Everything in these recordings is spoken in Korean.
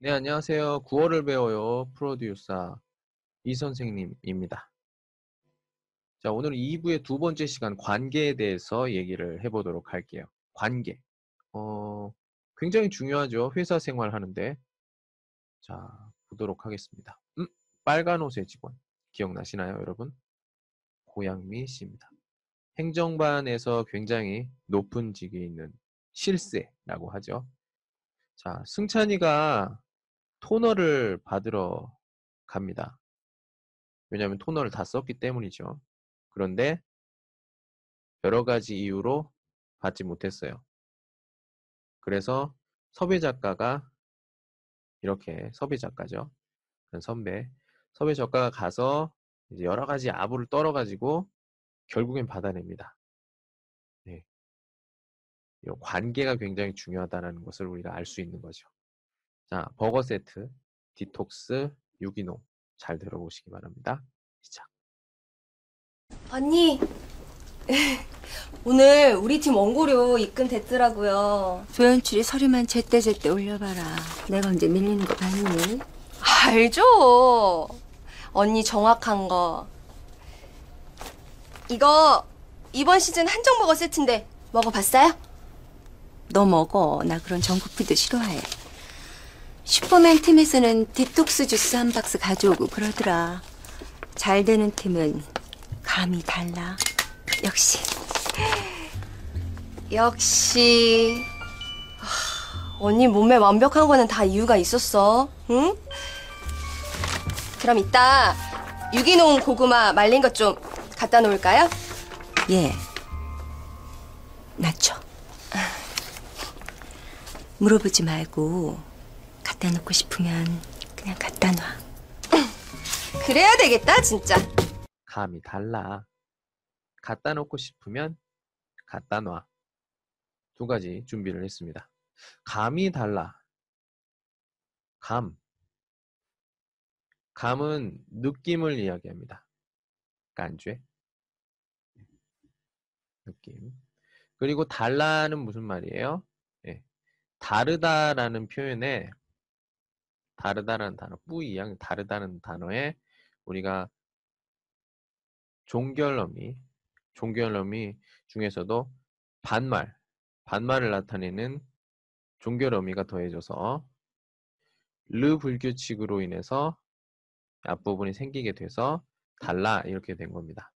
네, 안녕하세요. 9월을 배워요. 프로듀서 이 선생님입니다. 자, 오늘 2부의 두 번째 시간 관계에 대해서 얘기를 해보도록 할게요. 관계. 어, 굉장히 중요하죠. 회사 생활 하는데. 자, 보도록 하겠습니다. 음, 빨간 옷의 직원. 기억나시나요, 여러분? 고양미 씨입니다. 행정반에서 굉장히 높은 직에 있는 실세라고 하죠. 자, 승찬이가 토너를 받으러 갑니다. 왜냐하면 토너를 다 썼기 때문이죠. 그런데 여러 가지 이유로 받지 못했어요. 그래서 섭외 작가가 이렇게 섭외 작가죠. 선배. 섭외 작가가 가서 여러 가지 아부를 떨어가지고 결국엔 받아냅니다. 네. 이 관계가 굉장히 중요하다는 것을 우리가 알 수 있는 거죠. 자, 버거 세트, 디톡스, 유기농 잘 들어보시기 바랍니다. 시작. 언니, 오늘 우리 팀 원고료 입금됐더라고요. 조연출이 서류만 제때제때 올려봐라. 내가 언제 밀리는 거 봤니? 알죠? 언니 정확한 거. 이거 이번 시즌 한정버거 세트인데 먹어봤어요? 너 먹어. 나 그런 전국피도 싫어해. 슈퍼맨 팀에서는 디톡스 주스 한 박스 가져오고 그러더라. 잘 되는 팀은 감이 달라. 역시. 역시 하, 언니 몸매 완벽한 거는 다 이유가 있었어. 응? 그럼 이따 유기농 고구마 말린 것 좀 갖다 놓을까요? 예. 낮춰. 물어보지 말고 갖다 놓고 싶으면 그냥 갖다 놔. 그래야 되겠다 진짜. 감이 달라. 갖다 놓고 싶으면 갖다 놔. 두 가지 준비를 했습니다. 감이 달라. 감. 감은 느낌을 이야기합니다. 깐죄. 느낌. 그리고 달라는 무슨 말이에요? 예. 다르다라는 표현에 다르다라는 단어, 뿌이양 다르다는 단어에 우리가 종결어미, 종결어미 중에서도 반말, 반말을 나타내는 종결어미가 더해져서 르 불규칙으로 인해서 앞부분이 생기게 돼서 달라 이렇게 된 겁니다.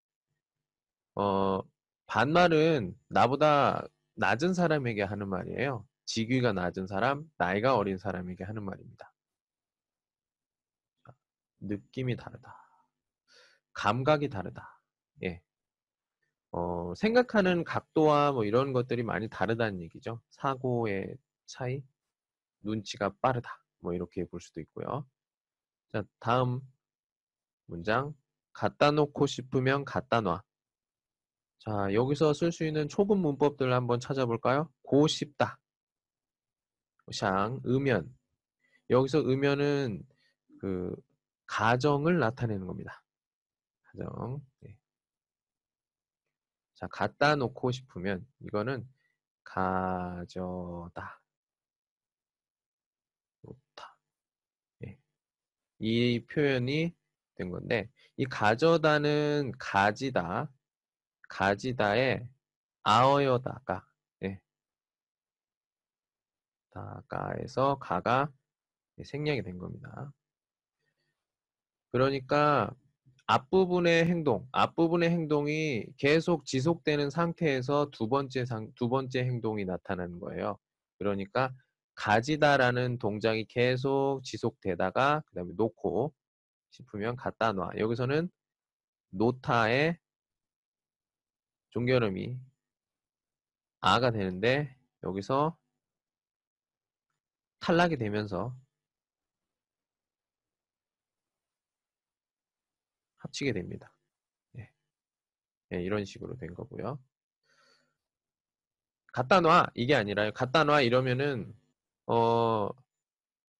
어, 반말은 나보다 낮은 사람에게 하는 말이에요. 직위가 낮은 사람, 나이가 어린 사람에게 하는 말입니다. 느낌이 다르다. 감각이 다르다. 예. 어, 생각하는 각도와 뭐 이런 것들이 많이 다르다는 얘기죠. 사고의 차이, 눈치가 빠르다. 뭐 이렇게 볼 수도 있고요. 자, 다음 문장. 갖다 놓고 싶으면 갖다 놔. 자, 여기서 쓸 수 있는 초급 문법들 한번 찾아볼까요? 고 싶다. 샹, 음연. 여기서 음연은 그 가정을 나타내는 겁니다. 가정. 네. 자, 갖다 놓고 싶으면 이거는 가져다. 놓다. 네. 이 표현이 된 건데 이 가져다는 가지다. 가지다에 아어여다가 네. 다가에서 가가 생략이 된 겁니다. 그러니까 앞부분의 행동, 앞부분의 행동이 계속 지속되는 상태에서 두 번째 상, 두 번째 행동이 나타나는 거예요. 그러니까 가지다라는 동작이 계속 지속되다가 그 다음에 놓고 싶으면 갖다 놔. 여기서는 놓다의 종결음이 아가 되는데 여기서 탈락이 되면서 합치게 됩니다. 네. 네, 이런 식으로 된 거고요. 갖다 놔 이게 아니라요. 갖다 놔 이러면은 어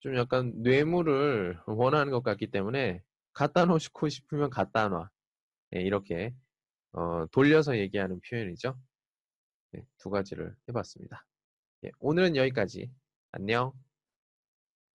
좀 약간 뇌물을 원하는 것 같기 때문에 갖다 놓고 싶으면 갖다 놔 네, 이렇게 어, 돌려서 얘기하는 표현이죠. 네, 두 가지를 해봤습니다. 예, 오늘은 여기까지. 안녕.